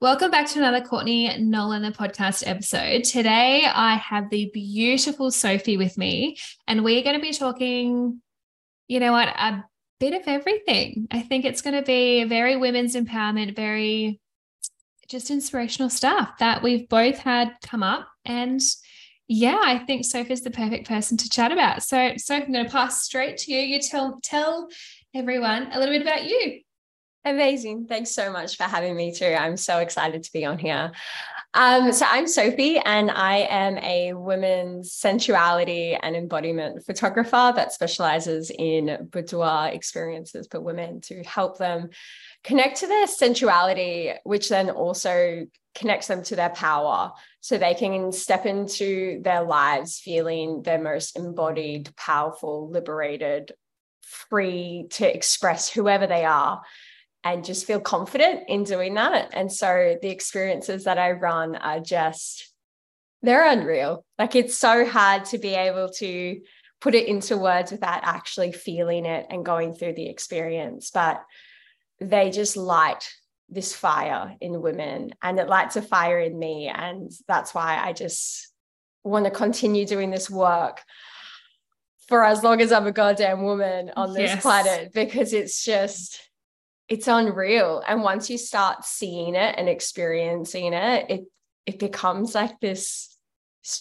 Welcome back to another Courtney Nolan the podcast episode. Today I have the beautiful Sophie with me, and we're going to be talking, you know what, a bit of everything. I think it's going to be very women's empowerment, very just inspirational stuff that we've both had come up. And yeah, I think Sophie's the perfect person to chat about. So, Sophie, I'm going to pass straight to you. You tell tell everyone a little bit about you. Amazing. Thanks so much for having me too. I'm so excited to be on here. Um, so I'm Sophie, and I am a women's sensuality and embodiment photographer that specializes in boudoir experiences for women to help them connect to their sensuality, which then also connects them to their power so they can step into their lives feeling their most embodied, powerful, liberated, free to express whoever they are and just feel confident in doing that. And so the experiences that I run are just, they're unreal. Like it's so hard to be able to put it into words without actually feeling it and going through the experience. But they just light this fire in women and it lights a fire in me. And that's why I just want to continue doing this work for as long as I'm a goddamn woman on this yes. planet because it's just it's unreal. And once you start seeing it and experiencing it, it it becomes like this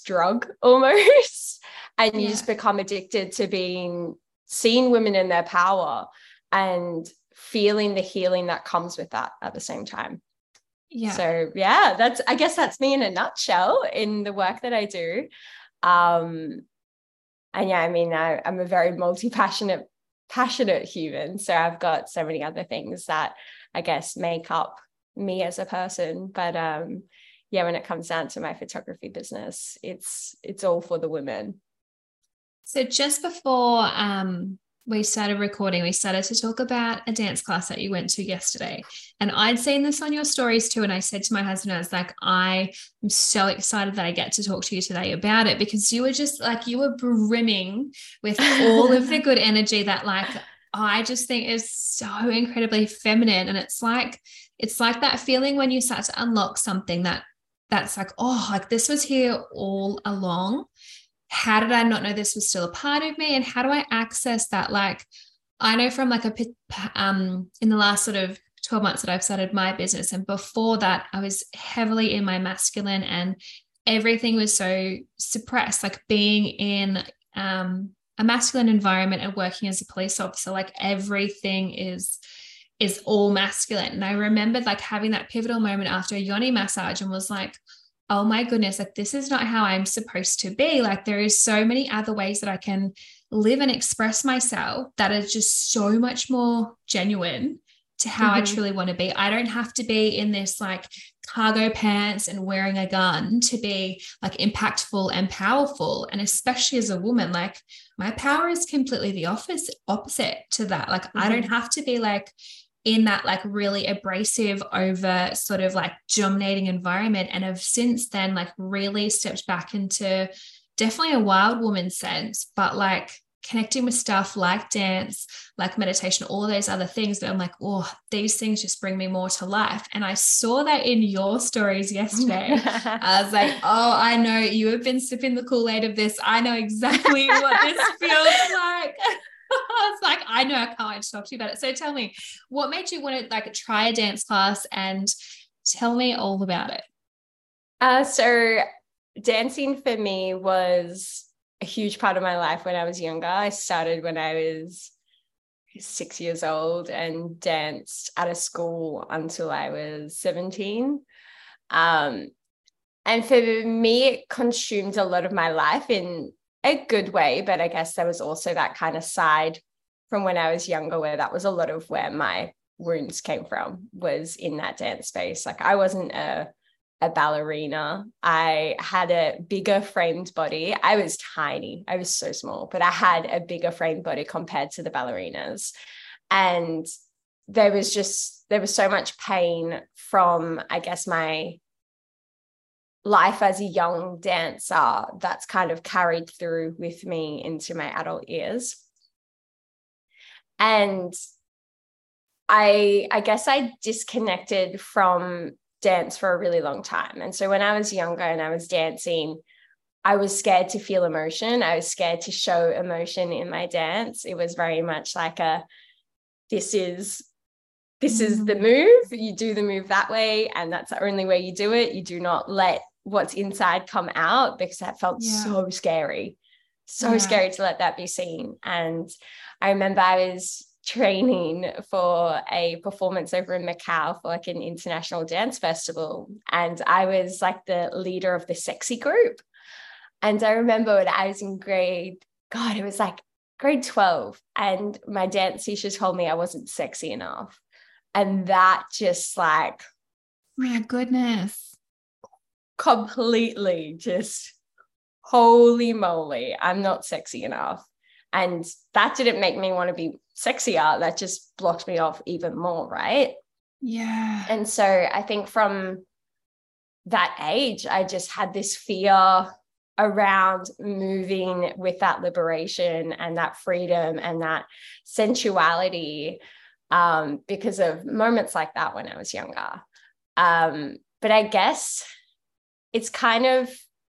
drug almost. and you yeah. just become addicted to being seeing women in their power and feeling the healing that comes with that at the same time. Yeah. So yeah, that's I guess that's me in a nutshell in the work that I do. Um and yeah, I mean I, I'm a very multi-passionate passionate human. So I've got so many other things that I guess make up me as a person. But um, yeah, when it comes down to my photography business, it's it's all for the women. So just before um, we started recording, we started to talk about a dance class that you went to yesterday. And I'd seen this on your stories too. And I said to my husband, I was like, I am so excited that I get to talk to you today about it because you were just like, you were brimming with all of the good energy that, like, I just think is so incredibly feminine. And it's like, it's like that feeling when you start to unlock something that that's like, oh, like this was here all along how did I not know this was still a part of me? And how do I access that? Like, I know from like a, um, in the last sort of 12 months that I've started my business. And before that, I was heavily in my masculine and everything was so suppressed, like being in, um, a masculine environment and working as a police officer, like everything is is all masculine. And I remembered like having that pivotal moment after a yoni massage and was like, oh my goodness, like this is not how I'm supposed to be. Like there is so many other ways that I can live and express myself that are just so much more genuine to how mm-hmm. I truly want to be. I don't have to be in this like cargo pants and wearing a gun to be like impactful and powerful. And especially as a woman, like my power is completely the opposite opposite to that. Like mm-hmm. I don't have to be like in that like really abrasive over sort of like dominating environment and have since then like really stepped back into definitely a wild woman sense but like connecting with stuff like dance like meditation all those other things that i'm like oh these things just bring me more to life. And i saw that in your stories yesterday. I was like oh i know you have been sipping the kool-aid of this. I know exactly what this feels like it's like I know I can't wait to talk to you about it. So tell me, what made you want to like try a dance class and tell me all about it? Uh, so dancing for me was a huge part of my life when I was younger. I started when I was six years old and danced at a school until I was 17. Um, and for me, it consumed a lot of my life in a good way, but I guess there was also that kind of side from when I was younger where that was a lot of where my wounds came from was in that dance space. Like I wasn't a a ballerina. I had a bigger framed body. I was tiny. I was so small, but I had a bigger framed body compared to the ballerinas. And there was just there was so much pain from I guess my life as a young dancer that's kind of carried through with me into my adult years. And I I guess I disconnected from dance for a really long time. And so when I was younger and I was dancing, I was scared to feel emotion. I was scared to show emotion in my dance. It was very much like a this is this is the mm. move. You do the move that way, and that's the only way you do it. You do not let what's inside come out because that felt yeah. so scary. So yeah. scary to let that be seen. And I remember I was training for a performance over in Macau for like an international dance festival. And I was like the leader of the sexy group. And I remember when I was in grade, God, it was like grade 12. And my dance teacher told me I wasn't sexy enough. And that just like, my goodness, completely just holy moly, I'm not sexy enough. And that didn't make me want to be sexier. That just blocked me off even more. Right. Yeah. And so I think from that age, I just had this fear around moving with that liberation and that freedom and that sensuality um, because of moments like that when I was younger. Um, but I guess it's kind of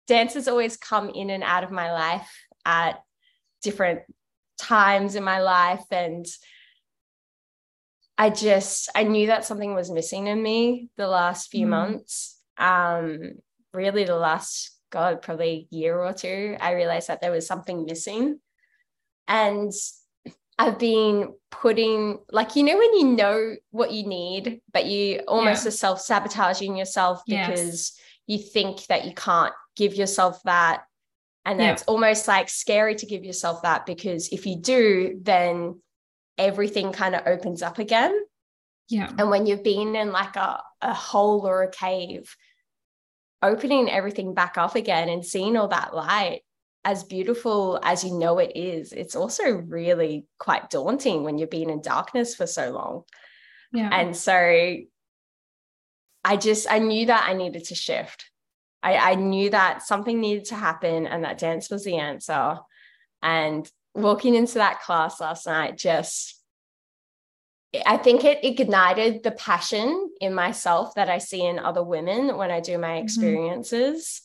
dance has always come in and out of my life at different times in my life. And I just, I knew that something was missing in me the last few mm. months. Um, really, the last God, probably year or two, I realized that there was something missing. And I've been putting, like, you know, when you know what you need, but you almost yeah. are self sabotaging yourself because yes. You think that you can't give yourself that. And yeah. it's almost like scary to give yourself that because if you do, then everything kind of opens up again. Yeah. And when you've been in like a, a hole or a cave, opening everything back up again and seeing all that light as beautiful as you know it is it's also really quite daunting when you've been in darkness for so long yeah and so i just i knew that i needed to shift I, I knew that something needed to happen and that dance was the answer and walking into that class last night just I think it ignited the passion in myself that I see in other women when I do my mm-hmm. experiences.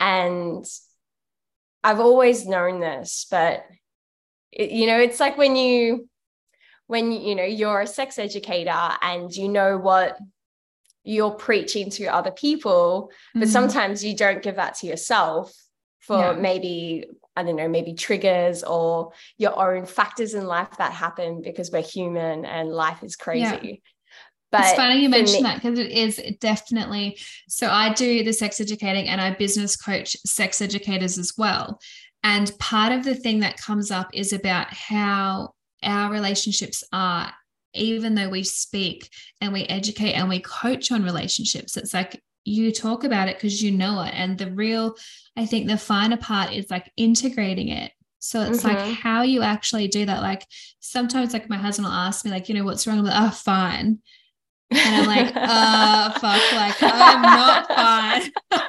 Mm-hmm. And I've always known this, but it, you know, it's like when you when you know you're a sex educator and you know what you're preaching to other people, but mm-hmm. sometimes you don't give that to yourself for yeah. maybe I don't know, maybe triggers or your own factors in life that happen because we're human and life is crazy. Yeah. But it's funny you mention me- that because it is definitely so. I do the sex educating and I business coach sex educators as well. And part of the thing that comes up is about how our relationships are, even though we speak and we educate and we coach on relationships. It's like you talk about it because you know it. And the real, I think the finer part is like integrating it. So it's mm-hmm. like how you actually do that. Like sometimes like my husband will ask me, like, you know, what's wrong? I'm like, oh, fine. And I'm like, uh, fuck, like I'm not fine.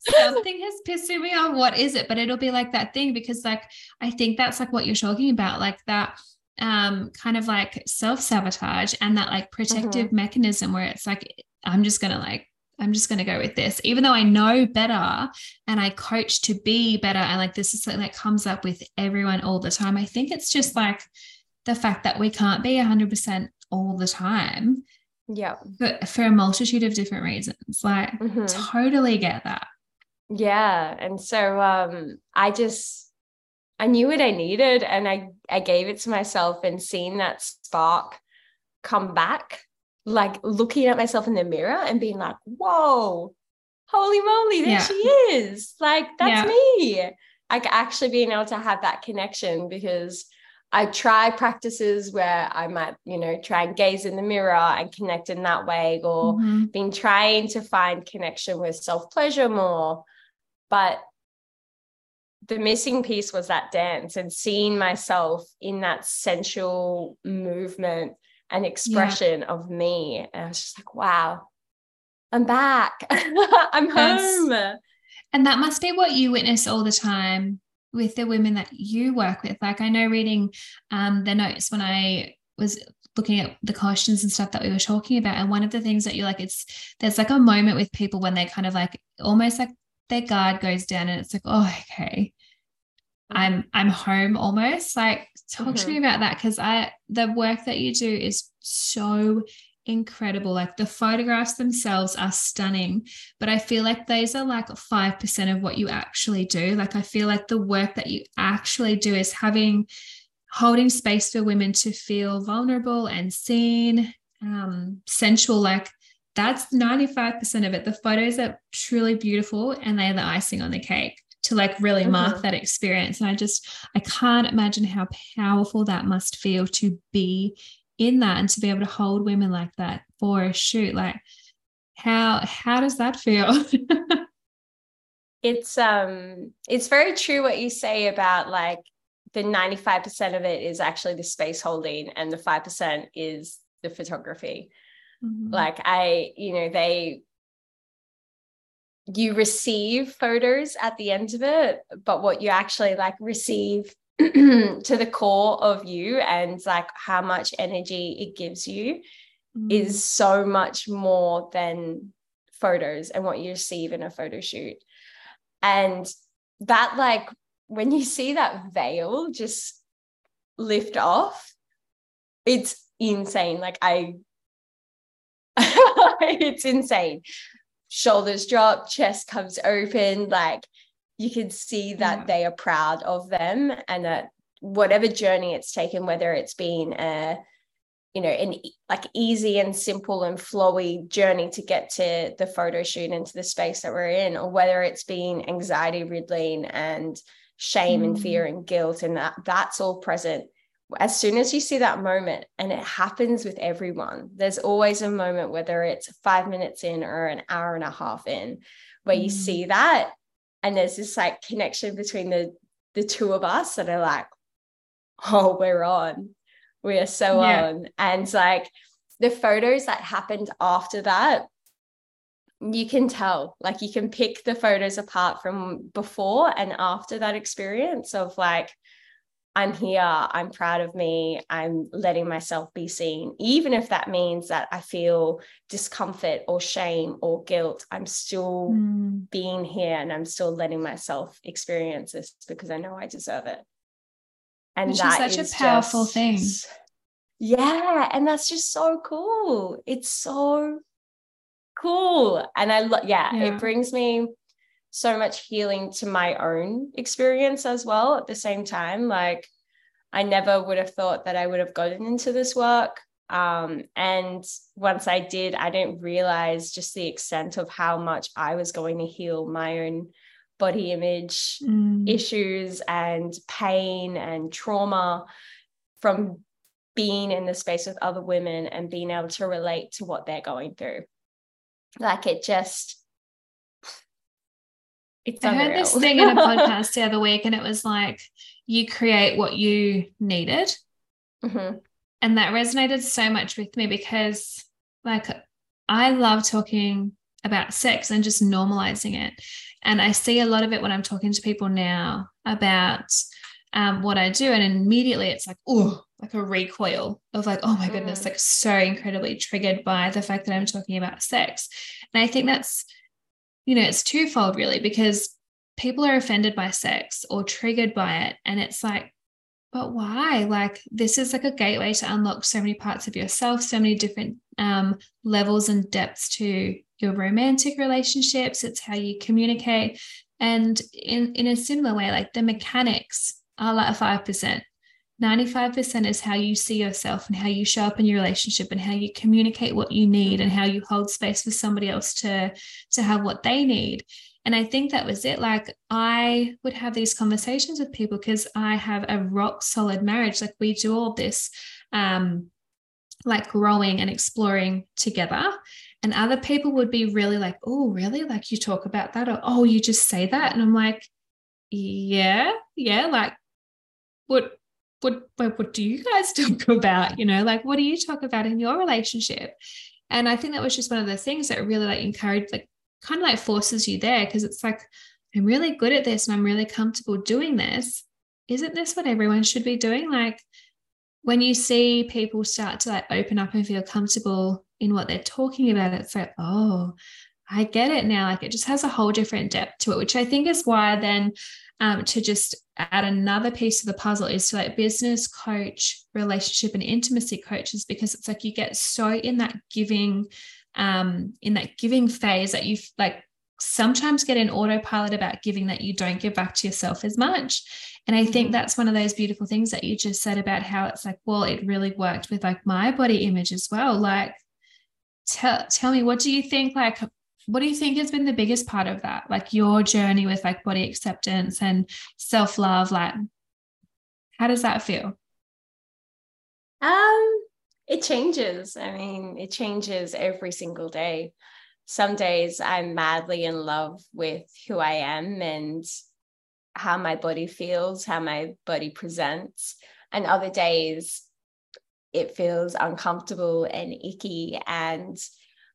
Something has pissed me off. What is it? But it'll be like that thing because like I think that's like what you're talking about, like that um kind of like self-sabotage and that like protective mm-hmm. mechanism where it's like I'm just gonna like I'm just going to go with this, even though I know better and I coach to be better. And like this is something that comes up with everyone all the time. I think it's just like the fact that we can't be 100% all the time. Yeah. But for a multitude of different reasons. Like, mm-hmm. totally get that. Yeah. And so um, I just, I knew what I needed and I, I gave it to myself and seeing that spark come back like looking at myself in the mirror and being like, whoa, holy moly, there yeah. she is. Like, that's yeah. me. Like, actually being able to have that connection because I try practices where I might, you know, try and gaze in the mirror and connect in that way, or mm-hmm. been trying to find connection with self pleasure more. But the missing piece was that dance and seeing myself in that sensual movement and expression yeah. of me. And I was just like, wow, I'm back. I'm home. And that must be what you witness all the time with the women that you work with. Like I know reading um, the notes when I was looking at the questions and stuff that we were talking about. And one of the things that you like, it's there's like a moment with people when they kind of like almost like their guard goes down and it's like, oh, okay. I'm I'm home almost. Like talk mm-hmm. to me about that because I the work that you do is so incredible. Like the photographs themselves are stunning, but I feel like those are like 5% of what you actually do. Like I feel like the work that you actually do is having holding space for women to feel vulnerable and seen, um, sensual. Like that's 95% of it. The photos are truly beautiful and they're the icing on the cake to like really mm-hmm. mark that experience. And I just, I can't imagine how powerful that must feel to be in that and to be able to hold women like that for a shoot. Like how, how does that feel? it's um it's very true what you say about like the 95% of it is actually the space holding and the 5% is the photography mm-hmm. like i you know they you receive photos at the end of it but what you actually like receive to the core of you and like how much energy it gives you mm. is so much more than photos and what you receive in a photo shoot and that like when you see that veil just lift off it's insane like i it's insane shoulders drop, chest comes open, like you can see that yeah. they are proud of them and that whatever journey it's taken, whether it's been a you know an like easy and simple and flowy journey to get to the photo shoot into the space that we're in or whether it's been anxiety riddling and shame mm. and fear and guilt and that that's all present as soon as you see that moment, and it happens with everyone, there's always a moment, whether it's five minutes in or an hour and a half in, where mm. you see that. And there's this like connection between the the two of us that are like, oh, we're on. We are so yeah. on. And like the photos that happened after that, you can tell, like you can pick the photos apart from before and after that experience of like, I'm here, I'm proud of me, I'm letting myself be seen. Even if that means that I feel discomfort or shame or guilt, I'm still mm. being here and I'm still letting myself experience this because I know I deserve it. And Which that is such is a powerful just, thing. Yeah. And that's just so cool. It's so cool. And I, lo- yeah, yeah, it brings me so much healing to my own experience as well at the same time. Like, I never would have thought that I would have gotten into this work. Um, and once I did, I didn't realize just the extent of how much I was going to heal my own body image mm. issues and pain and trauma from being in the space with other women and being able to relate to what they're going through. Like it just it's I heard this thing in a podcast the other week, and it was like you create what you needed. Mm-hmm. And that resonated so much with me because, like, I love talking about sex and just normalizing it. And I see a lot of it when I'm talking to people now about um, what I do. And immediately it's like, oh, like a recoil of like, oh my goodness, mm. like so incredibly triggered by the fact that I'm talking about sex. And I think that's you know, it's twofold really, because people are offended by sex or triggered by it. And it's like, but why? Like, this is like a gateway to unlock so many parts of yourself, so many different um, levels and depths to your romantic relationships. It's how you communicate. And in, in a similar way, like the mechanics are like 5%. 95% is how you see yourself and how you show up in your relationship and how you communicate what you need and how you hold space for somebody else to to have what they need. And i think that was it. Like i would have these conversations with people because i have a rock solid marriage. Like we do all this um like growing and exploring together. And other people would be really like oh really? Like you talk about that? Or oh you just say that? And i'm like yeah yeah like what what, what, do you guys talk about? You know, like what do you talk about in your relationship? And I think that was just one of the things that really like encouraged, like kind of like forces you there because it's like, I'm really good at this and I'm really comfortable doing this. Isn't this what everyone should be doing? Like, when you see people start to like open up and feel comfortable in what they're talking about, it's like, oh, I get it now. Like it just has a whole different depth to it, which I think is why then um, to just add another piece of the puzzle is to that business coach, relationship and intimacy coaches, because it's like you get so in that giving, um, in that giving phase that you like sometimes get an autopilot about giving that you don't give back to yourself as much. And I think mm-hmm. that's one of those beautiful things that you just said about how it's like, well, it really worked with like my body image as well. Like, tell tell me, what do you think? Like, what do you think has been the biggest part of that? Like your journey with like body acceptance and self love. Like, how does that feel? Um, it changes. I mean, it changes every single day some days I'm madly in love with who I am and how my body feels, how my body presents. And other days it feels uncomfortable and icky. And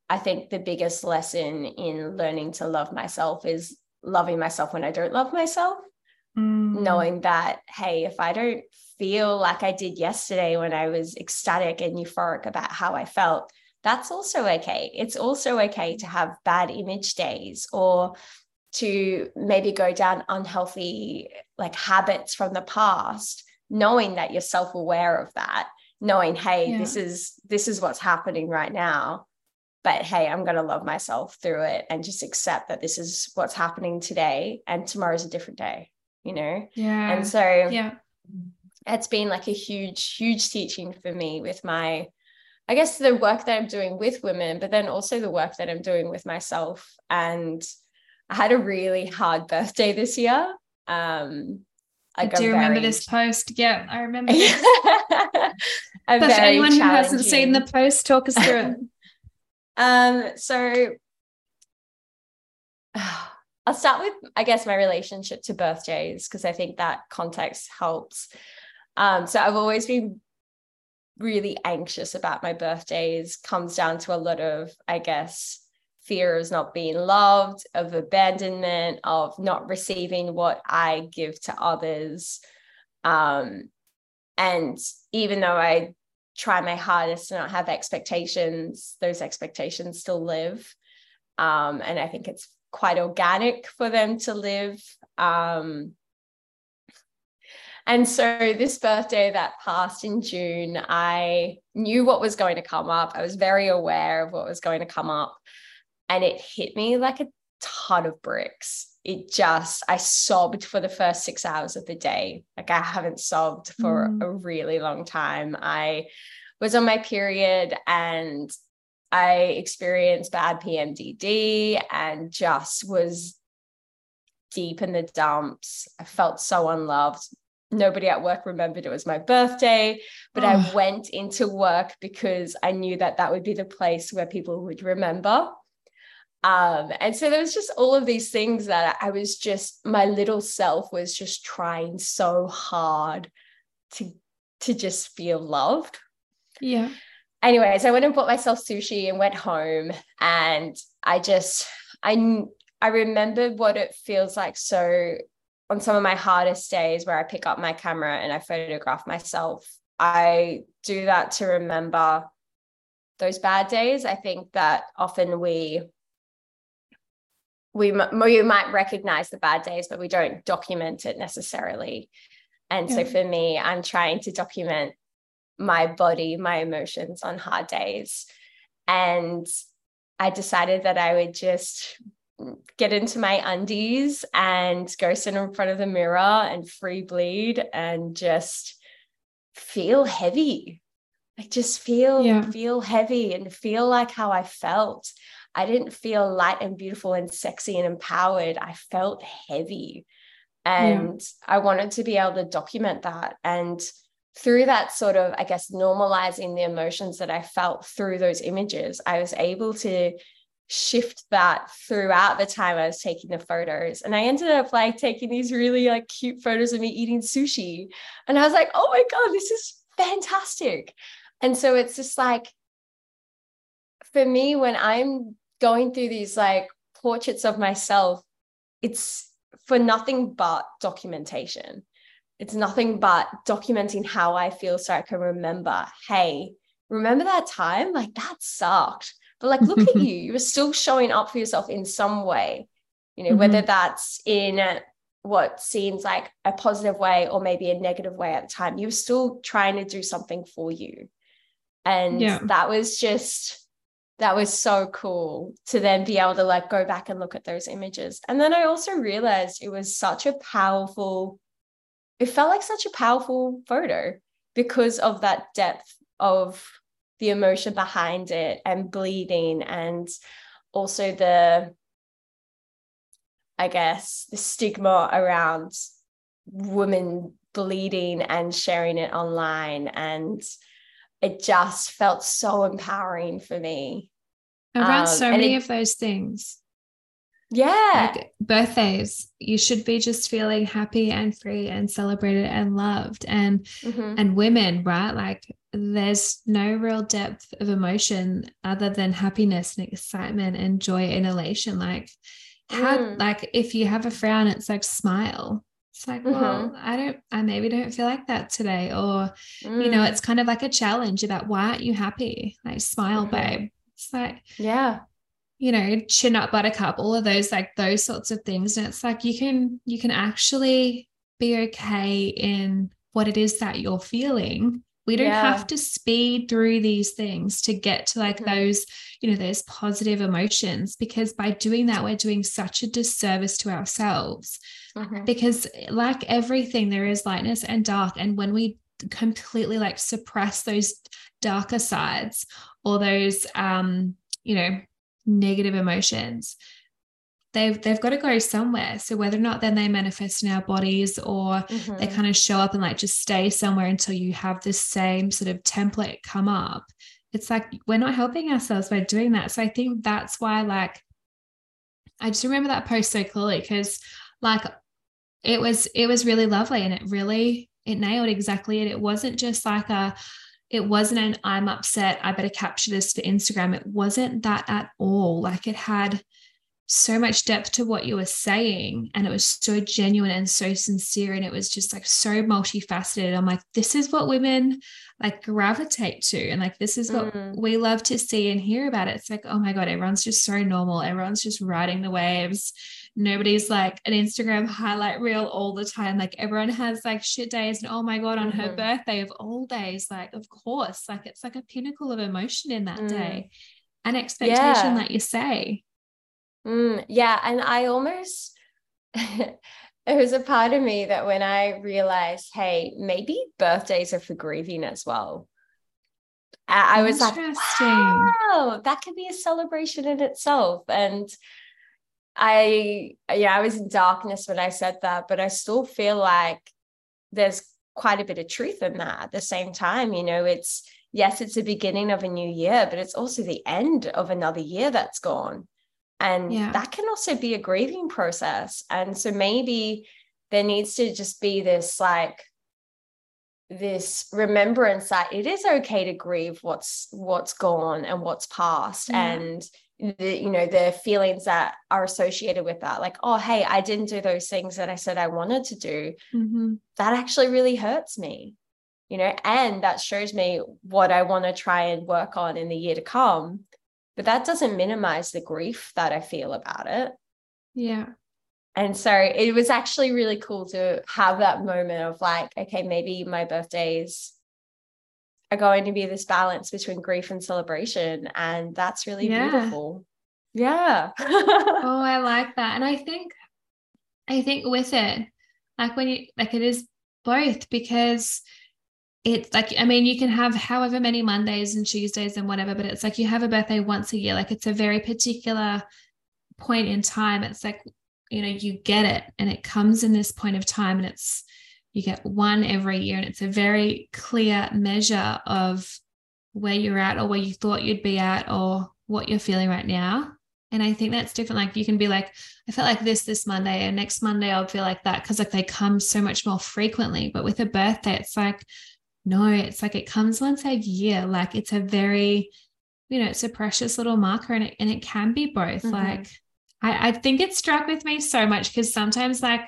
I think the biggest lesson in learning to love myself is loving myself when I don't love myself. Mm. Knowing that, hey, if I don't feel like I did yesterday when I was ecstatic and euphoric about how I felt, that's also okay. It's also okay to have bad image days or to maybe go down unhealthy like habits from the past knowing that you're self-aware of that knowing hey yeah. this is this is what's happening right now but hey i'm going to love myself through it and just accept that this is what's happening today and tomorrow's a different day you know yeah and so yeah it's been like a huge huge teaching for me with my I guess the work that I'm doing with women, but then also the work that I'm doing with myself. And I had a really hard birthday this year. Um, I do remember this post. Yeah, I remember. This. for anyone who hasn't seen the post, talk us through it. um, so I'll start with, I guess, my relationship to birthdays because I think that context helps. Um, so I've always been really anxious about my birthdays comes down to a lot of, I guess, fears not being loved, of abandonment, of not receiving what I give to others. Um, and even though I try my hardest to not have expectations, those expectations still live. Um, and I think it's quite organic for them to live. Um, and so this birthday that passed in June, I knew what was going to come up. I was very aware of what was going to come up. And it hit me like a ton of bricks. It just, I sobbed for the first six hours of the day. Like I haven't sobbed for mm. a really long time. I was on my period and I experienced bad PMDD and just was deep in the dumps. I felt so unloved, nobody at work remembered it was my birthday but oh. i went into work because i knew that that would be the place where people would remember um, and so there was just all of these things that i was just my little self was just trying so hard to to just feel loved. Yeah. Anyways i went and bought myself sushi and went home and i just i i remembered what it feels like. So on some of my hardest days where I pick up my camera and I photograph myself, I do that to remember those bad days. I think that often we we we might recognize the bad days, but we don't document it necessarily. And so for me, I'm trying to document my body, my emotions on hard days. And I decided that I would just get into my undies and go sit in front of the mirror and free bleed and just feel heavy like just feel yeah. feel heavy and feel like how i felt i didn't feel light and beautiful and sexy and empowered i felt heavy and yeah. i wanted to be able to document that and through that sort of i guess normalizing the emotions that i felt through those images i was able to shift that throughout the time I was taking the photos. And I ended up like taking these really like cute photos of me eating sushi. And I was like, oh my God, this is fantastic. And so it's just like, for me, when I'm going through these like portraits of myself, it's for nothing but documentation. it's nothing but documenting how I feel so I can remember, hey, remember that time? Like that sucked. But like, look at you, you were still showing up for yourself in some way, you know, mm-hmm. whether that's in what seems like a positive way or maybe a negative way at the time, you were still trying to do something for you. And yeah. that was just, that was so cool to then be able to like go back and look at those images. And then I also realized it was such a powerful it felt like such a powerful photo because of that depth of the emotion behind it and bleeding and also the i guess the stigma around women bleeding and sharing it online and it just felt so empowering for me around um, so many it, of those things yeah. Like birthdays, you should be just feeling happy and free and celebrated and loved. And mm-hmm. and women, right? Like there's no real depth of emotion other than happiness and excitement and joy and elation. Like how mm. like if you have a frown, it's like smile. It's like, mm-hmm. well, I don't, I maybe don't feel like that today. Or, mm. you know, mm. it's kind of like a challenge about why aren't you happy? Like, smile, mm-hmm. babe. It's like, yeah you know chin up buttercup all of those like those sorts of things and it's like you can you can actually be okay in what it is that you're feeling we don't yeah. have to speed through these things to get to like mm-hmm. those you know those positive emotions because by doing that we're doing such a disservice to ourselves mm-hmm. because like everything there is lightness and dark and when we completely like suppress those darker sides or those um you know negative emotions they've they've got to go somewhere so whether or not then they manifest in our bodies or mm-hmm. they kind of show up and like just stay somewhere until you have the same sort of template come up it's like we're not helping ourselves by doing that so i think that's why like i just remember that post so clearly because like it was it was really lovely and it really it nailed exactly it it wasn't just like a it wasn't an I'm upset, I better capture this for Instagram. It wasn't that at all. Like it had so much depth to what you were saying and it was so genuine and so sincere and it was just like so multifaceted i'm like this is what women like gravitate to and like this is what mm. we love to see and hear about it it's like oh my god everyone's just so normal everyone's just riding the waves nobody's like an Instagram highlight reel all the time. Like everyone has like shit days, and oh my god, on mm-hmm. her birthday of all days, like of course, like it's like a pinnacle of emotion in that mm. day, an expectation yeah. that you say. Mm, yeah, and I almost. there was a part of me that when I realized, hey, maybe birthdays are for grieving as well. I, was like, wow, that could be a celebration in itself. And I yeah, I was in darkness when I said that, but I still feel like there's quite a bit of truth in that at the same time. You know, it's yes, it's the beginning of a new year, but it's also the end of another year that's gone. And yeah. that can also be a grieving process. And so maybe there needs to just be this like this remembrance that it is okay to grieve what's what's gone and what's past yeah. and the you know the feelings that are associated with that like oh hey i didn't do those things that i said i wanted to do mm-hmm. that actually really hurts me you know and that shows me what i want to try and work on in the year to come but that doesn't minimize the grief that i feel about it yeah and so it was actually really cool to have that moment of like okay maybe my birthdays are going to be this balance between grief and celebration. And that's really yeah. beautiful. Yeah. oh, I like that. And I think, I think with it, like when you, like it is both because it's like, I mean, you can have however many Mondays and Tuesdays and whatever, but it's like you have a birthday once a year. Like it's a very particular point in time. It's like, you know, you get it and it comes in this point of time and it's, you get one every year, and it's a very clear measure of where you're at or where you thought you'd be at or what you're feeling right now. And I think that's different. Like you can be like, I felt like this this Monday, and next Monday I'll feel like that because like they come so much more frequently. But with a birthday, it's like, no, it's like it comes once a year. Like it's a very, you know, it's a precious little marker, and it and it can be both. Mm-hmm. Like I, I think it struck with me so much because sometimes like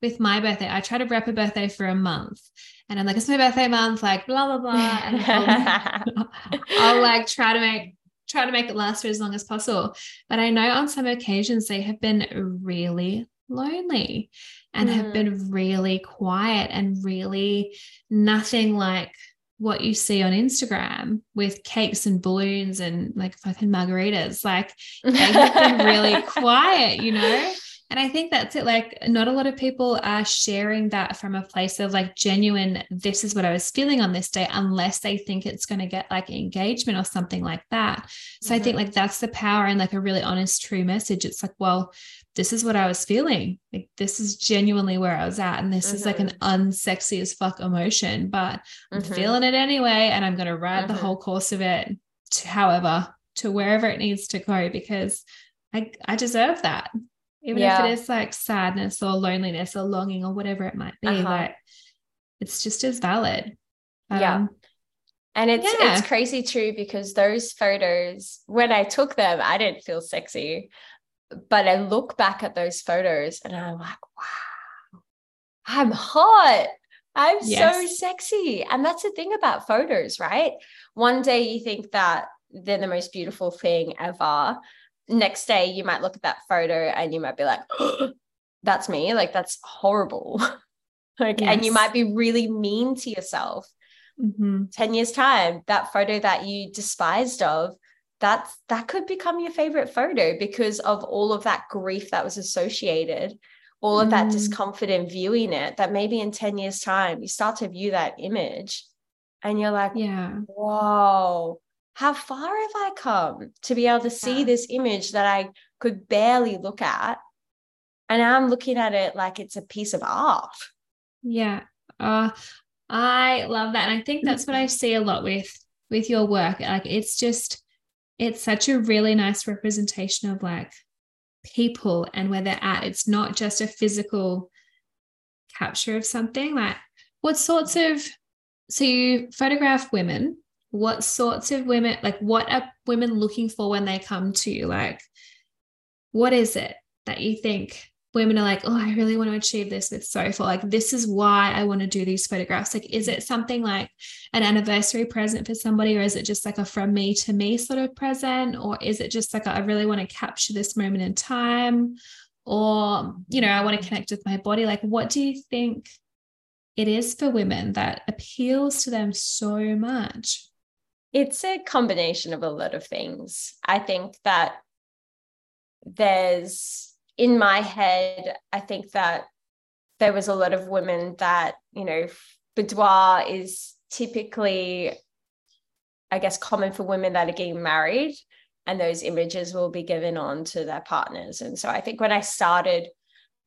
with my birthday, I try to rep a birthday for a month. And I'm like, it's my birthday month, like blah, blah, blah. And I'll, I'll like try to make try to make it last for as long as possible. But I know on some occasions they have been really lonely and mm. have been really quiet and really nothing like what you see on Instagram with cakes and balloons and like fucking margaritas. Like they have been really quiet, you know? And I think that's it. Like, not a lot of people are sharing that from a place of like genuine, this is what I was feeling on this day, unless they think it's going to get like engagement or something like that. So mm-hmm. I think mm-hmm. like that's the power and like a really honest, true message. It's like, well, this is what I was feeling. Like, this is genuinely where I was at. And this mm-hmm. is like an mm-hmm. unsexy as fuck emotion, but I'm mm-hmm. feeling it anyway. And I'm going to ride the whole course of it to however, to wherever it needs to go because I, I deserve that even yeah. if it is like sadness or loneliness or longing or whatever it might be uh-huh. like it's just as valid um, yeah and it's yeah. it's crazy too because those photos when i took them i didn't feel sexy but i look back at those photos and i'm like wow i'm hot i'm yes. so sexy and that's the thing about photos right one day you think that they're the most beautiful thing ever next day you might look at that photo and you might be like oh, that's me like that's horrible like yes. and you might be really mean to yourself mm-hmm. 10 years time that photo that you despised of that's that could become your favorite photo because of all of that grief that was associated all of mm. that discomfort in viewing it that maybe in 10 years time you start to view that image and you're like yeah whoa how far have I come to be able to see yeah. this image that I could barely look at? And I'm looking at it like it's a piece of art. Yeah. Uh, I love that. And I think that's what I see a lot with with your work. Like it's just it's such a really nice representation of like people and where they're at. It's not just a physical capture of something. Like what sorts of so you photograph women what sorts of women like what are women looking for when they come to you? Like what is it that you think women are like oh i really want to achieve this with Sophie like this is why i want to do these photographs. Like is it something like an anniversary present for somebody or is it just like a from me to me sort of present? Or is it just like a, I really want to capture this moment in time or you know i want to connect with my body? Like what do you think it is for women that appeals to them so much it's a combination of a lot of things. I think that there's in my head, I think that there was a lot of women that, you know, boudoir is typically, I guess, common for women that are getting married, and those images will be given on to their partners. And so I think when I started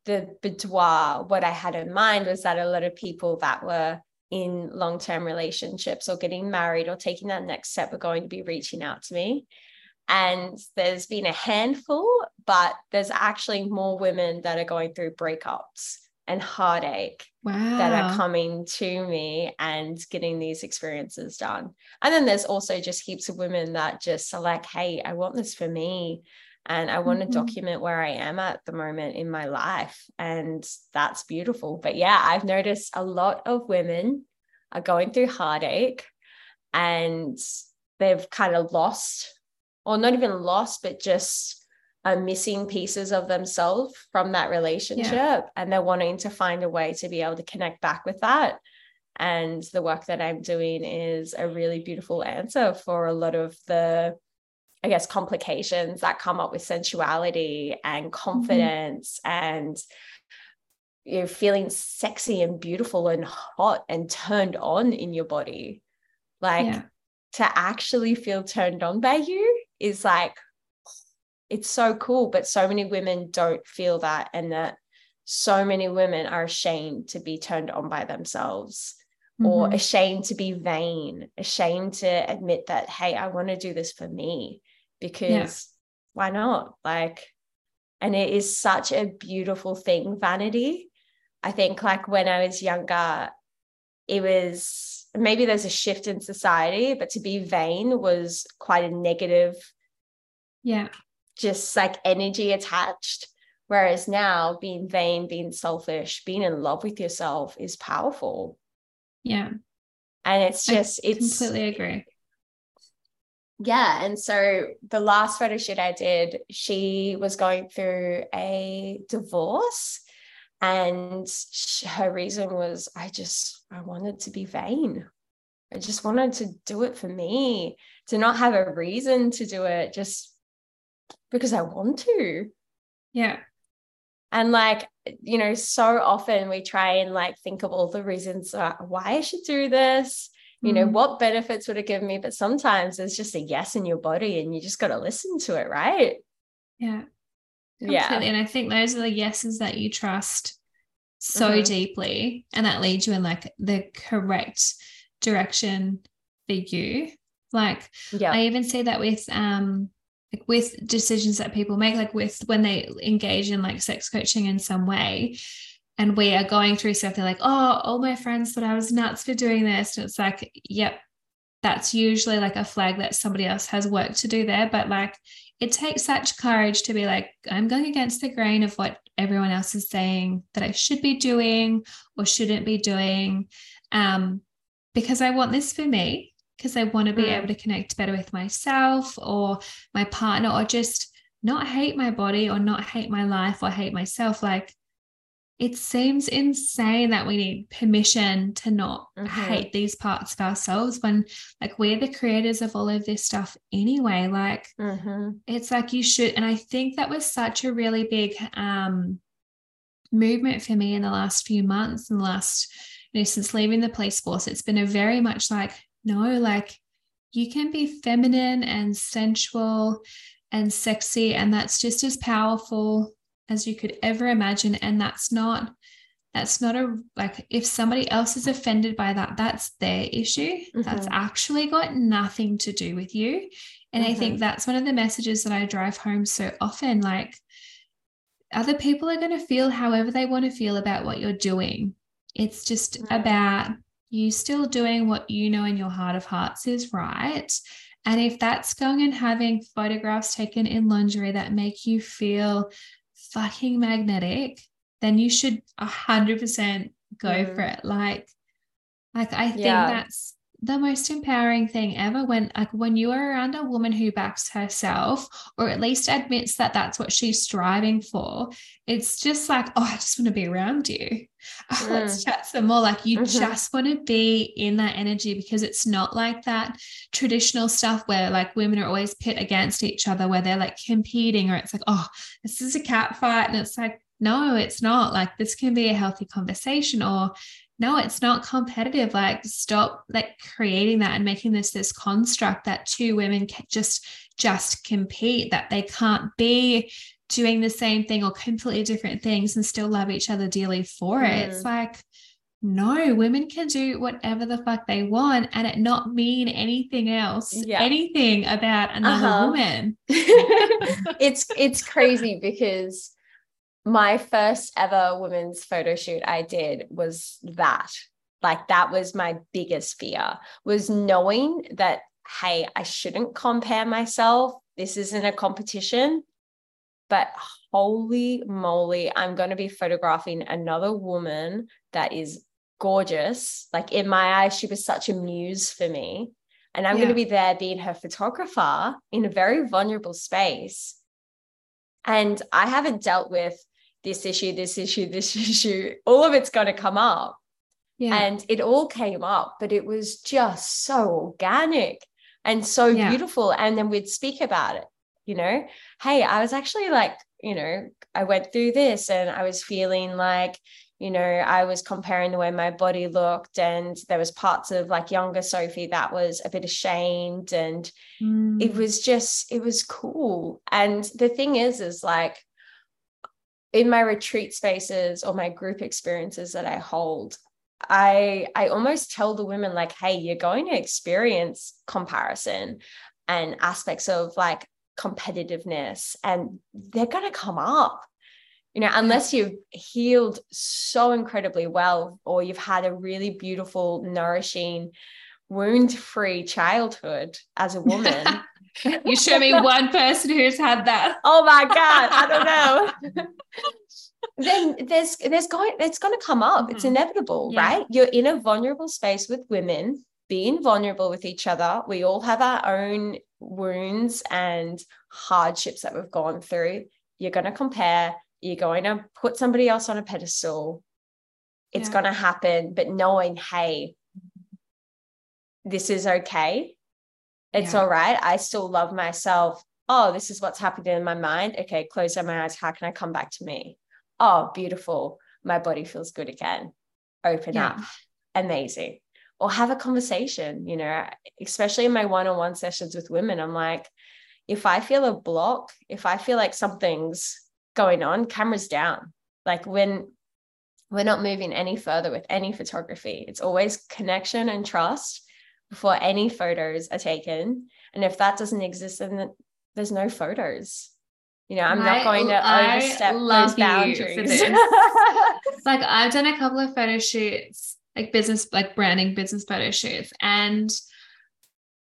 the boudoir, what I had in mind was that a lot of people that were in long term relationships or getting married or taking that next step are going to be reaching out to me. And there's been a handful, but there's actually more women that are going through breakups and heartache wow. that are coming to me and getting these experiences done. And then there's also just heaps of women that just are like, hey, I want this for me and I want mm-hmm. to document where I am at the moment in my life. And that's beautiful. But yeah, I've noticed a lot of women are going through heartache and they've kind of lost, or not even lost, but just are missing pieces of themselves from that relationship. Yeah. And they're wanting to find a way to be able to connect back with that. And the work that I'm doing is a really beautiful answer for a lot of the I guess, complications that come up with sensuality and mm-hmm. confidence mm-hmm. and you know, feeling sexy and beautiful and hot and turned on in your body. Like yeah. to actually feel turned on by you is like, it's so cool. But so many women don't feel that. And that so many women are ashamed to be turned on by themselves mm-hmm. or ashamed to be vain, ashamed to admit that, hey, I want to do this for me because yeah. why not? Like, and it is such a beautiful thing, vanity. I think, like, when I was younger, it was maybe there's a shift in society, but to be vain was quite a negative, yeah, just like energy attached. Whereas now being vain, being selfish, being in love with yourself is powerful. Yeah. And it's just, I it's completely agree. Yeah. And so the last photo shoot I did, she was going through a divorce. And her reason was, I just, I wanted to be vain. I just wanted to do it for me, to not have a reason to do it, just because I want to. Yeah. And like, you know, so often we try and like think of all the reasons why I should do this. You know, mm. what benefits would it give me? But sometimes there's just a yes in your body and you just got to listen to it, right? Yeah. Completely. Yeah. And I think those are the yeses that you trust so mm-hmm. deeply and that leads you in like the correct direction for you. Like yeah. I even see that with um like with decisions that people make, like with when they engage in like sex coaching in some way, and we are going through stuff, they're like, oh, all my friends thought I was nuts for doing this. And it's like, yep, that's usually like a flag that somebody else has work to do there. But like it takes such courage to be like, I'm going against the grain of what everyone else is saying that I should be doing or shouldn't be doing. Um, because I want this for me because I want to be mm. able to connect better with myself or my partner or just not hate my body or not hate my life or hate myself. Like it seems insane that we need permission to not mm-hmm. hate these parts of ourselves when like we're the creators of all of this stuff anyway like mm-hmm. it's like you should and i think that was such a really big um movement for me in the last few months and the last you know since leaving the police force it's been a very much like no, like you can be feminine and sensual and sexy, and that's just as powerful as you could ever imagine. And that's not that's not a like if somebody else is offended by that that's their issue mm-hmm. that's actually got nothing to do with you and mm-hmm. i think mm-hmm. that's one of the messages that i drive home so often like other people are going to feel however they want to feel about what you're doing it's just mm-hmm. about you still doing what you know in your heart of hearts is right. And if that's going and having photographs taken in lingerie that make you feel fucking magnetic, then you should 100% go mm. for it. Like, like I think yeah. that's the most empowering thing ever when like when you are around a woman who backs herself or at least admits that that's what she's striving for it's just like oh i just want to be around you oh, let's mm. chat some more like you mm-hmm. just want to be in that energy because it's not like that traditional stuff where like women are always pit against each other where they're like competing or it's like oh this is a cat fight and it's like no it's not like this can be a healthy conversation or no it's not competitive like stop like creating that and making this this construct that two women can just just compete that they can't be doing the same thing or completely different things and still love each other dearly for it mm. it's like no women can do whatever the fuck they want and it not mean anything else yeah. anything about another uh-huh. woman it's it's crazy because my first ever women's photo shoot I did was that. Like that was my biggest fear was knowing that hey, I shouldn't compare myself. This isn't a competition. But holy moly, I'm going to be photographing another woman that is gorgeous. Like in my eyes, she was such a muse for me. And I'm yeah. going to be there being her photographer in a very vulnerable space. And I haven't dealt with this issue, this issue, this issue, all of it's going to come up. Yeah. And it all came up, but it was just so organic and so yeah. beautiful. And then we'd speak about it, you know, hey, I was actually like, you know, I went through this and I was feeling like, you know, I was comparing the way my body looked, and there was parts of like younger Sophie that was a bit ashamed, and mm. it was just, it was cool. And the thing is, is like in my retreat spaces or my group experiences that I hold, I I almost tell the women like, hey, you're going to experience comparison and aspects of like competitiveness, and they're going to come up. You know, unless you've healed so incredibly well, or you've had a really beautiful, nourishing, wound-free childhood as a woman. you show me one person who's had that. Oh my God. I don't know. then there's there's going it's going to come up. Mm-hmm. It's inevitable, yeah. right? You're in a vulnerable space with women, being vulnerable with each other. We all have our own wounds and hardships that we've gone through. You're going to compare. You're going to put somebody else on a pedestal. It's yeah. going to happen, but knowing, hey, this is okay. It's yeah. all right. I still love myself. Oh, this is what's happening in my mind. Okay, close my eyes. How can I come back to me? Oh, beautiful. My body feels good again. Open yeah. up. Amazing. Or have a conversation, you know, especially in my one on one sessions with women. I'm like, if I feel a block, if I feel like something's going on, cameras down. Like when we're not moving any further with any photography, it's always connection and trust before any photos are taken. And if that doesn't exist, then there's no photos. You know, I'm I, not going to I overstep those boundaries. like I've done a couple of photo shoots, like business, like branding business photo shoots. And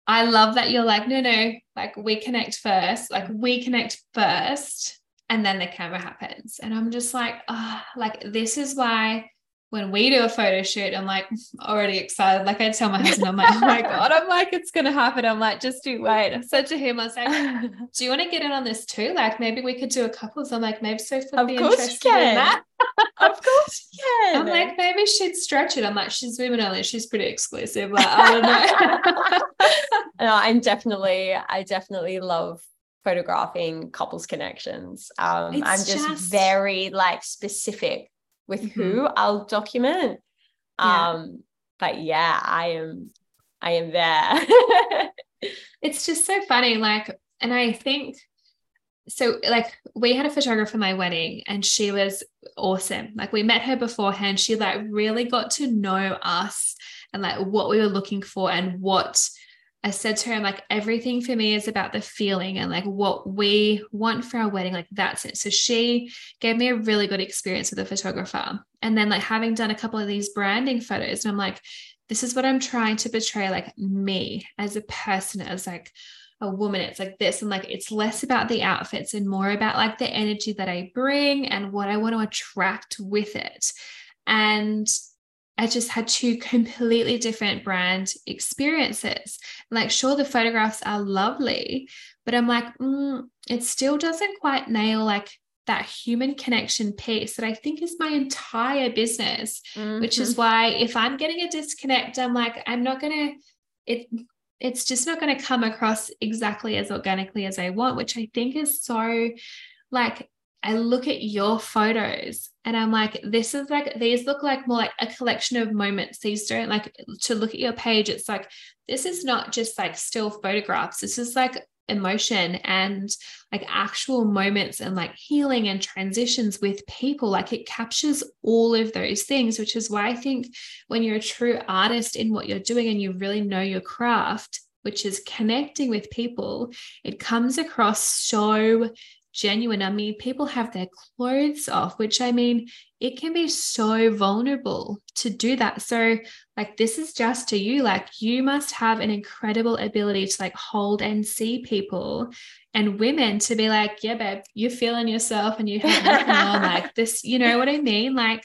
I love that you're like, no, no, like we connect first, like we connect first, and then the camera happens. And I'm just like, ah, oh, like this is why when we do a photo shoot, I'm like already excited. Like I tell my husband, I'm like, oh my God, I'm like, it's gonna happen. I'm like, just do wait. I said to him, I was like, do you want to get in on this too? Like maybe we could do a couple. So I'm like, maybe Sophie would be interested in that. of course you can. I'm like, maybe she'd stretch it. I'm like, she's women only, she's pretty exclusive. Like, I don't know. no, I'm definitely, I definitely love photographing couples connections. Um, I'm just, just very like specific with mm-hmm. who I'll document. Yeah. Um, but yeah, I am I am there. it's just so funny. Like, and I think so like we had a photographer for my wedding and she was awesome. Like we met her beforehand. She like really got to know us and like what we were looking for and what I said to her, like, everything for me is about the feeling and like what we want for our wedding. Like, that's it. So she gave me a really good experience with a photographer. And then, like, having done a couple of these branding photos, and I'm like, this is what I'm trying to portray, like me as a person, as like a woman. It's like this. And like, it's less about the outfits and more about like the energy that I bring and what I want to attract with it. And I just had two completely different brand experiences. Like, sure, the photographs are lovely, but I'm like, mm, it still doesn't quite nail like that human connection piece that I think is my entire business, mm-hmm. which is mm-hmm. why if I'm getting a disconnect, I'm like, I'm not going to, it, it's just not going to come across exactly as organically as I want, which I think is so like I look at your photos and I'm like, this is like, these look like more like a collection of moments. These don't like to look at your page. It's like, this is not just like still photographs. This is like emotion and like actual moments and like healing and transitions with people. Like it captures all of those things, which is why I think when you're a true artist in what you're doing and you really know your craft, which is connecting with people, it comes across so genuine. I mean, people have their clothes off, which I mean, it can be so vulnerable to do that. So, like, this is just to you. Like, you must have an incredible ability to like hold and see people and women to be like, yeah, babe, you're feeling yourself and you have nothing on. Like, this, you know what I mean? Like,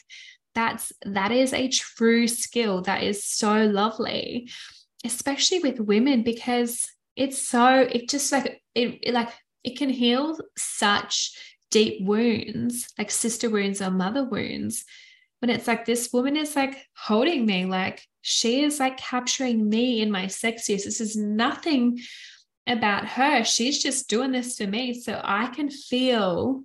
that's that is a true skill that is so lovely especially with women because it's so it just like it, it like it can heal such deep wounds, like sister wounds or mother wounds. When it's like this woman is like holding me, like she is like capturing me in my sexiest. This is nothing about her. She's just doing this for me. So I can feel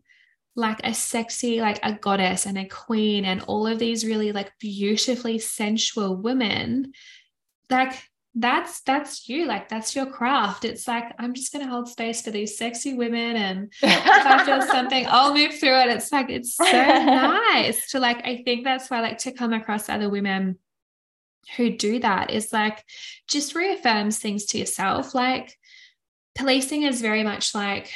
like a sexy, like a goddess and a queen, and all of these really like beautifully sensual women. Like that's that's you like that's your craft. It's like i'm just going to hold space for these sexy women and if i feel something i'll move through it. It's like it's so nice to like i think that's why i like to come across other women who do that is like just reaffirms things to yourself. Like policing is very much like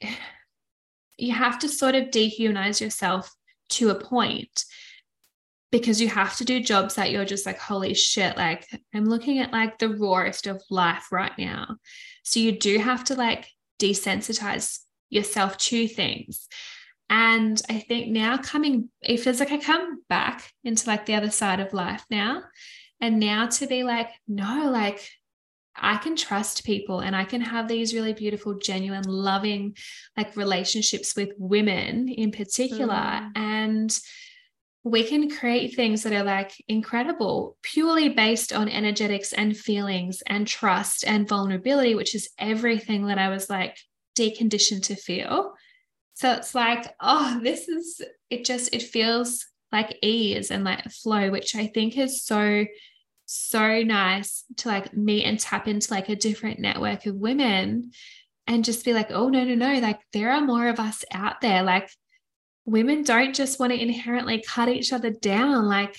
you have to sort of dehumanize yourself to a point because you have to do jobs that you're just like, holy shit, like I'm looking at like the rawest of life right now. So you do have to like desensitize yourself to things. And I think now coming, it feels like I come back into like the other side of life now. And now to be like, no, like I can trust people and I can have these really beautiful, genuine, loving like relationships with women in particular. Mm. And we can create things that are like incredible, purely based on energetics and feelings and trust and vulnerability, which is everything that I was like deconditioned to feel. So it's like, oh, this is it just it feels like ease and like flow, which I think is so so nice to like meet and tap into like a different network of women and just be like, oh, no, no, no, like there are more of us out there. Like women don't just want to inherently cut each other down. Like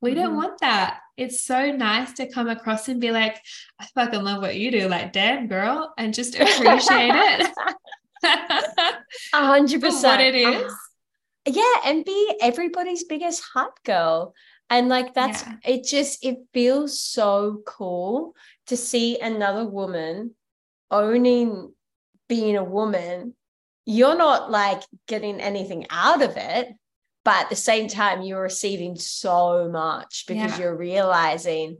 we mm-hmm. don't want that. It's so nice to come across and be like, I fucking love what you do. Like, damn, girl, and just appreciate it. A hundred percent. What it is. Uh, yeah, and be everybody's biggest hype girl and like that's yeah. it just it feels so cool to see another woman owning being a woman you're not like getting anything out of it but at the same time you're receiving so much because yeah. you're realizing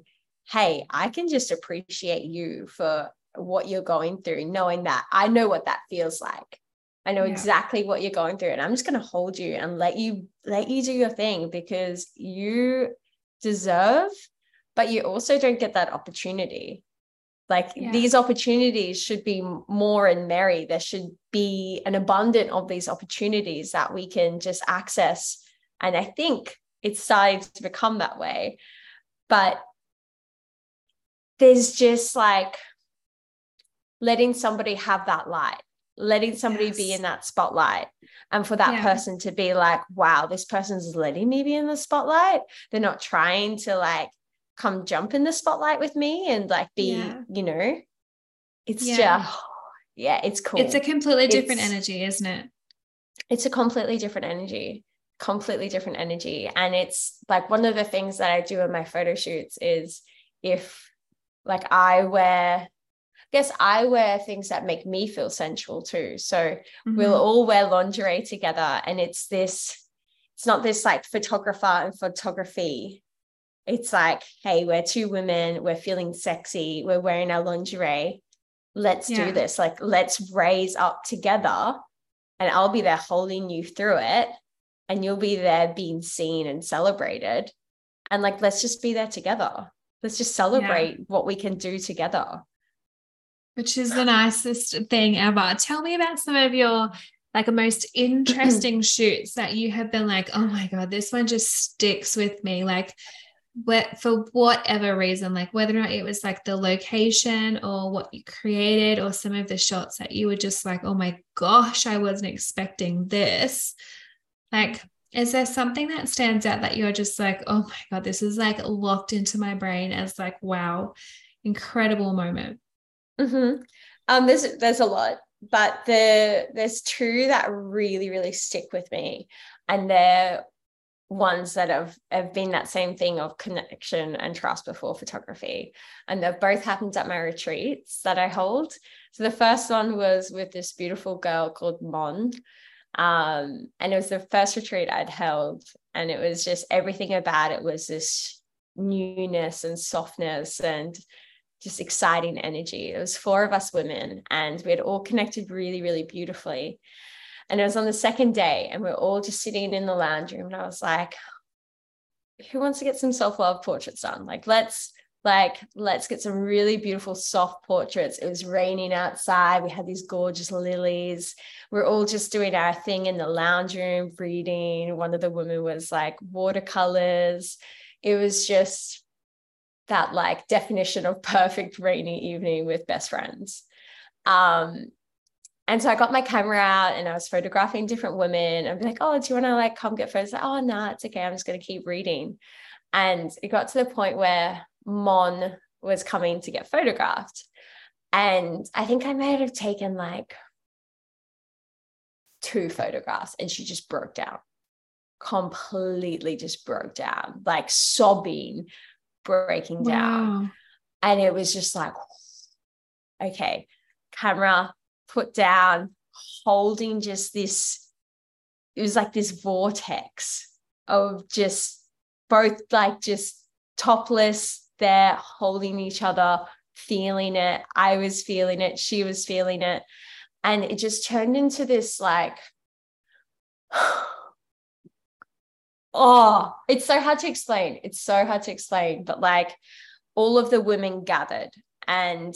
hey i can just appreciate you for what you're going through knowing that i know what that feels like I know yeah. exactly what you're going through and I'm just going to hold you and let you let you do your thing because you deserve but you also don't get that opportunity like yeah. these opportunities should be more and merry there should be an abundant of these opportunities that we can just access and I think it's starting to become that way but there's just like letting somebody have that light letting somebody yes. be in that spotlight and for that yeah. person to be like wow this person's letting me be in the spotlight they're not trying to like come jump in the spotlight with me and like be yeah. you know it's yeah. just yeah it's cool it's a completely different it's, energy isn't it it's a completely different energy completely different energy and it's like one of the things that i do in my photo shoots is if like i wear guess I wear things that make me feel sensual too. So mm-hmm. we'll all wear lingerie together. And it's this, it's not this like photographer and photography. It's like, hey, we're two women, we're feeling sexy, we're wearing our lingerie. Let's yeah. do this. Like, let's raise up together. And I'll be there holding you through it. And you'll be there being seen and celebrated. And like, let's just be there together. Let's just celebrate yeah. what we can do together which is the nicest thing ever. Tell me about some of your like most interesting shoots that you have been like, oh my God, this one just sticks with me. Like, what for whatever reason, like whether or not it was like the location or what you created or some of the shots that you were just like, oh my gosh, I wasn't expecting this. Like, is there something that stands out that you're just like, oh my God, this is like locked into my brain as like, wow, incredible moment? Mm-hmm. Um, there's there's a lot, but the there's two that really really stick with me, and they're ones that have have been that same thing of connection and trust before photography, and they've both happened at my retreats that I hold. So the first one was with this beautiful girl called Mon. Um, and it was the first retreat I'd held, and it was just everything about it was this newness and softness and just exciting energy. It was four of us women, and we had all connected really, really beautifully. And it was on the second day, and we are all just sitting in the lounge room. And I was like, who wants to get some self-love portraits done? Like, let's like let's get some really beautiful soft portraits it was raining outside we had these gorgeous lilies we we're all just doing our thing in the lounge room reading one of the women was like watercolors it was just that like definition of perfect rainy evening with best friends. Um, and so I got my camera out and I was photographing different women. I'd be like, oh, do you want to like come get photos? Like, oh, no, nah, it's okay. I'm just going to keep reading. And it got to the point where Mon was coming to get photographed. And I think I might have taken like two photographs and she just broke down, completely just broke down, like sobbing, breaking down. Wow. And it was just like, okay, camera put down, holding just this it was like this vortex of just both like just topless there holding each other feeling it. I was feeling it. She was feeling it. And it just turned into this like oh it's so hard to explain. It's so hard to explain but like all of the women gathered and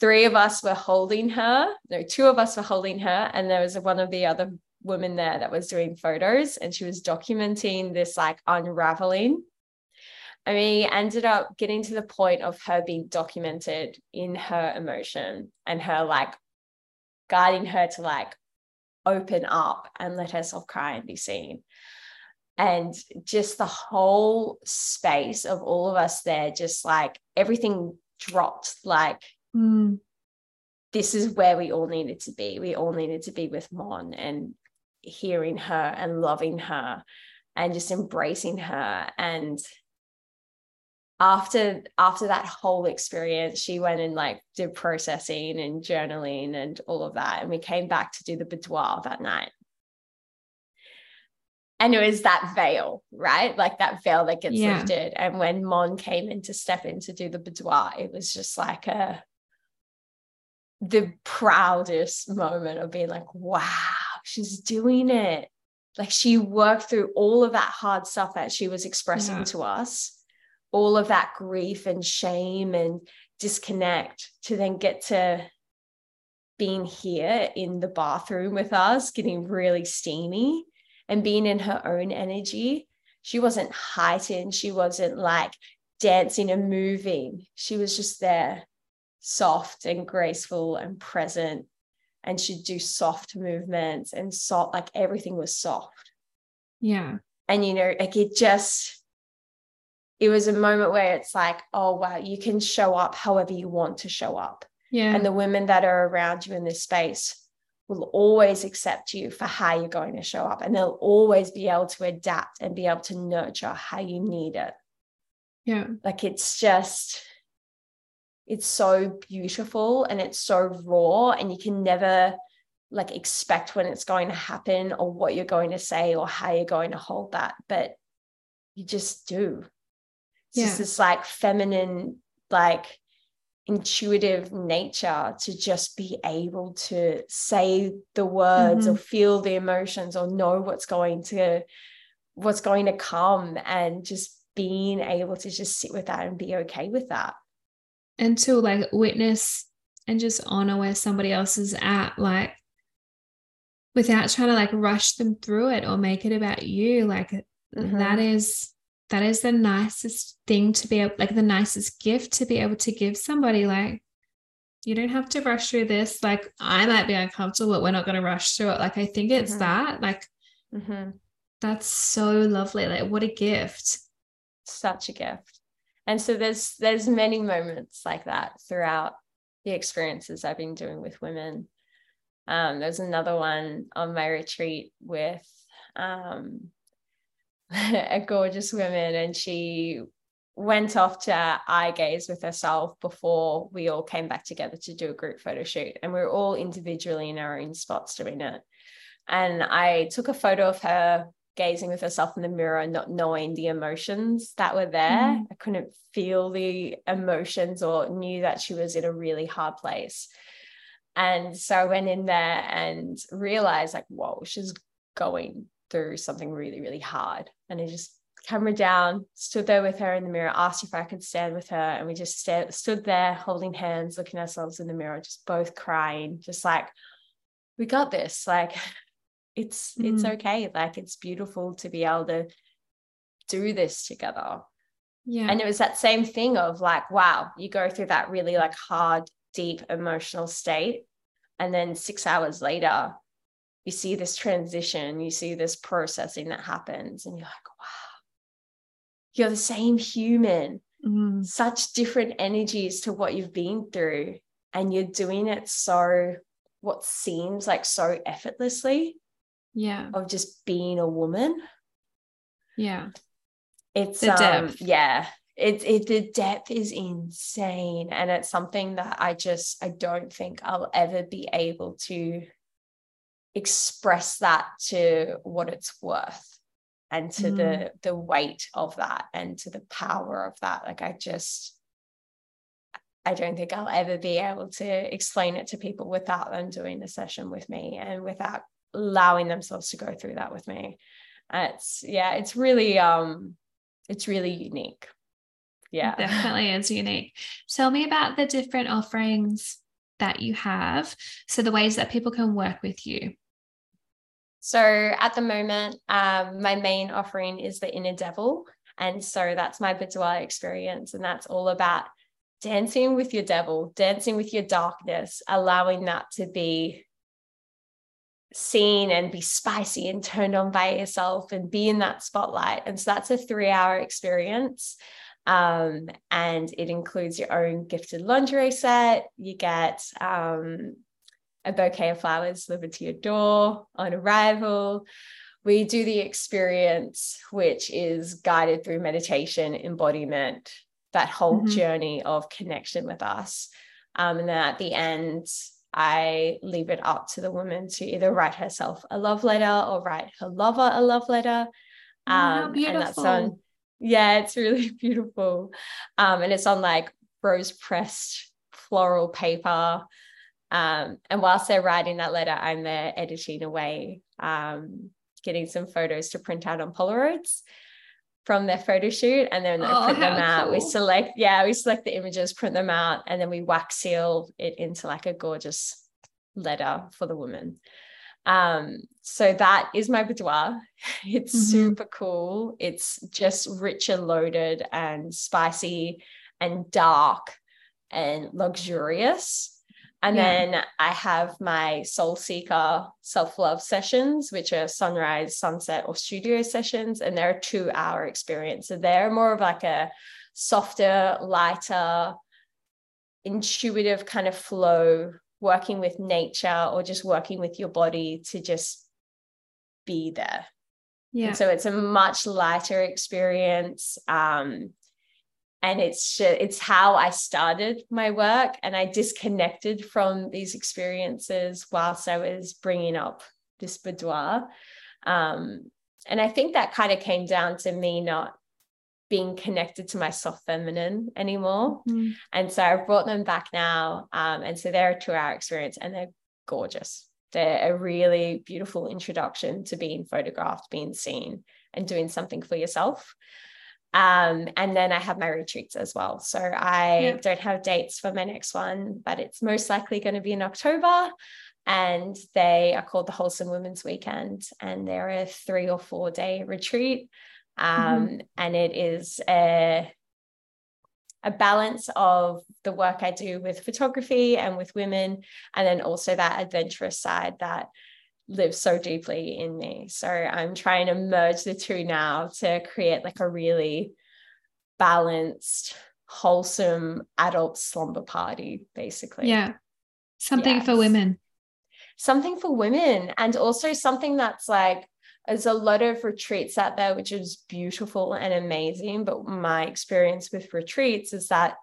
three of us were holding her no two of us were holding her and there was one of the other women there that was doing photos and she was documenting this like unraveling. And we ended up getting to the point of her being documented in her emotion and her like guiding her to like open up and let herself cry and be seen. And just the whole space of all of us there just like everything dropped like mm. this is where we all needed to be. We all needed to be with mon and hearing her and loving her and just embracing her. And after after that whole experience she went and like did processing and journaling and all of that. And we came back to do the boudoir that night. And it was that veil right? Like that veil that gets yeah. lifted. And when mon came in to step in to do the boudoir it was just like a the proudest moment of being like wow she's doing it like she worked through all of that hard stuff that she was expressing yeah. to us all of that grief and shame and disconnect to then get to being here in the bathroom with us, getting really steamy and being in her own energy. She wasn't heightened. She wasn't like dancing and moving. She was just there, soft and graceful and present. And she'd do soft movements and soft, like everything was soft. Yeah. And, you know, like it just, it was a moment where it's like, oh, wow, you can show up however you want to show up. Yeah. And the women that are around you in this space will always accept you for how you're going to show up. And they'll always be able to adapt and be able to nurture how you need it. Yeah. Like it's just, it's so beautiful and it's so raw, and you can never like expect when it's going to happen or what you're going to say or how you're going to hold that. But you just do yeah. just this like feminine like intuitive nature to just be able to say the words mm-hmm. or feel the emotions or know what's going to what's going to come and just being able to just sit with that and be okay with that and to like witness and just honor where somebody else is at like without trying to like rush them through it or make it about you like mm-hmm. that is that is the nicest thing to be able, like the nicest gift to be able to give somebody. Like, you don't have to rush through this. Like, I might be uncomfortable, but we're not going to rush through it. Like, I think it's mm-hmm. that. Like, mm-hmm. that's so lovely. Like, what a gift. Such a gift. And so there's there's many moments like that throughout the experiences I've been doing with women. Um, there's another one on my retreat with um, a gorgeous woman and she went off to eye gaze with herself before we all came back together to do a group photo shoot and we are all individually in our own spots doing it and i took a photo of her gazing with herself in the mirror not knowing the emotions that were there mm. i couldn't feel the emotions or knew that she was in a really hard place and so i went in there and realized like whoa she's going through something really, really hard. And I just camera down, stood there with her in the mirror, asked if I could stand with her. And we just st- stood there holding hands, looking ourselves in the mirror, just both crying, just like, we got this. Like, it's mm. it's okay. Like, it's beautiful to be able to do this together. Yeah. And it was that same thing of like, wow, you go through that really like hard, deep emotional state. And then six hours later, you see this transition, you see this processing that happens, and you're like, wow, you're the same human, mm. such different energies to what you've been through. And you're doing it so, what seems like so effortlessly. Yeah. Of just being a woman. Yeah. It's the um, depth. yeah. It, it the depth is insane and it's something that i just i don't think i'll ever be able to express that to what it's worth and to mm. the the weight of that and to the power of that like i just i don't think i'll ever be able to explain it to people without them doing the session with me and without allowing themselves to go through that with me. It's yeah it's really um it's really unique. Yeah. It definitely is unique. Tell me about the different offerings that you have. So the ways that people can work with you. So at the moment, um, my main offering is the inner devil. And so that's my boudoir experience. And that's all about dancing with your devil, dancing with your darkness, allowing that to be seen and be spicy and turned on by yourself and be in that spotlight. And so that's a three hour experience. Um, and it includes your own gifted lingerie set. You get um, a bouquet of flowers delivered to your door on arrival. We do the experience, which is guided through meditation, embodiment, that whole mm-hmm. journey of connection with us. Um, and then at the end, I leave it up to the woman to either write herself a love letter or write her lover a love letter. Oh, um, beautiful. And that's on, yeah, it's really beautiful. Um, and it's on like rose pressed floral paper. Um, and whilst they're writing that letter, I'm there editing away, um, getting some photos to print out on Polaroids from their photo shoot. And then I oh, print them out. Cool. We select, yeah, we select the images, print them out, and then we wax seal it into like a gorgeous letter for the woman. Um, so that is my boudoir. It's mm-hmm. super cool. It's just rich and loaded and spicy and dark and luxurious. And yeah. then I have my Soul Seeker self love sessions, which are sunrise, sunset, or studio sessions. And they're a two hour experience. So they're more of like a softer, lighter, intuitive kind of flow, working with nature or just working with your body to just be there. Yeah. And so it's a much lighter experience. Um, and it's it's how I started my work and I disconnected from these experiences whilst I was bringing up this boudoir. Um, and I think that kind of came down to me not being connected to my soft feminine anymore. Mm. and so I've brought them back now um, and so they're a two hour experience and they're gorgeous. They're a really beautiful introduction to being photographed being seen and doing something for yourself um, and then I have my retreats as well. So I yeah. don't have dates for my next one, but it's most likely going to be in October. And they are called the Wholesome Women's Weekend. And they're a three or four day retreat. Um, mm-hmm. And it is a, a balance of the work I do with photography and with women, and then also that adventurous side that lives so deeply in me. So I'm trying to merge the two now to create like a really balanced, wholesome adult slumber party, basically. Yeah. Something yes. for women. Something for women. And also something that's like, there's a lot of retreats out there, which is beautiful and amazing. But my experience with retreats is that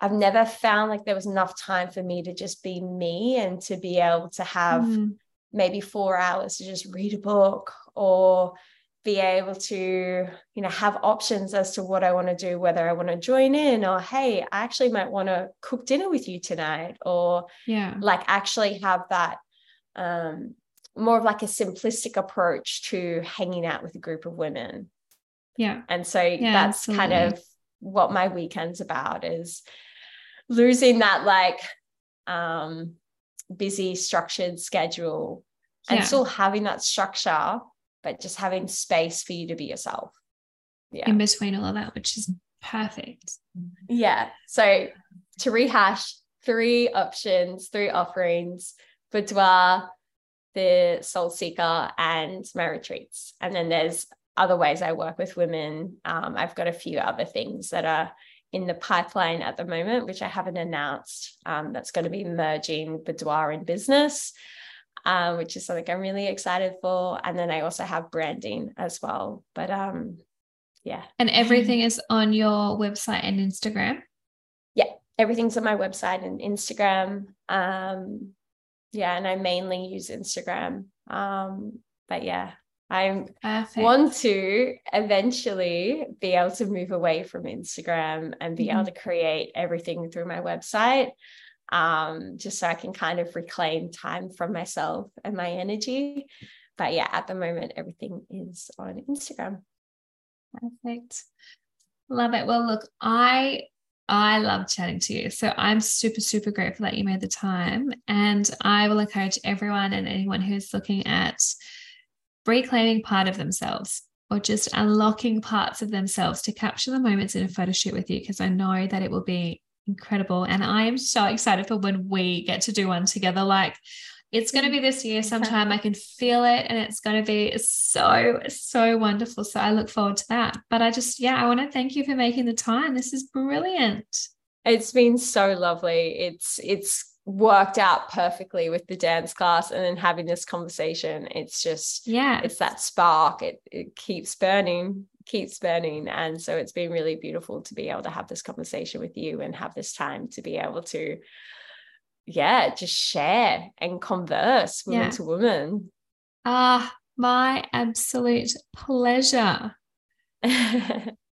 I've never found like there was enough time for me to just be me and to be able to have mm maybe four hours to just read a book or be able to you know have options as to what i want to do whether i want to join in or hey i actually might want to cook dinner with you tonight or yeah. like actually have that um more of like a simplistic approach to hanging out with a group of women. Yeah. And so yeah, that's absolutely. kind of what my weekend's about is losing that like um busy structured schedule and yeah. still having that structure but just having space for you to be yourself. Yeah. In between all of that which is perfect. Yeah. So to rehash three options three offerings boudoir the soul seeker and my retreats. And then there's other ways i work with women. Um, i've got a few other things that are in the pipeline at the moment, which I haven't announced, um, that's going to be merging boudoir and business, um, which is something I'm really excited for. And then I also have branding as well. But um, yeah. And everything is on your website and Instagram? Yeah, everything's on my website and Instagram. Um, yeah, and I mainly use Instagram Um, but yeah, I want to eventually be able to move away from Instagram and be Mhm. able to create everything through my website. Um, just so I can kind of reclaim time from myself and my energy. But yeah, at the moment, everything is on Instagram. Perfect. Love it. Well, look, I I love chatting to you. So I'm super, super grateful that you made the time. And I will encourage everyone and anyone who's looking at reclaiming part of themselves or just unlocking parts of themselves to capture the moments in a photo shoot with you, because I know that it will be incredible. And I am so excited for when we get to do one together. Like it's going to be this year sometime. I can feel it and it's going to be so, so wonderful. So I look forward to that. But I just, yeah, I want to thank you for making the time. This is brilliant. It's been so lovely. It's it's worked out perfectly with the dance class and then having this conversation. It's just Yeah. it's that spark. It it keeps burning, keeps burning. And so it's been really beautiful to be able to have this conversation with you and have this time to be able to yeah, just share and converse woman Yeah. to woman. Ah, my absolute pleasure.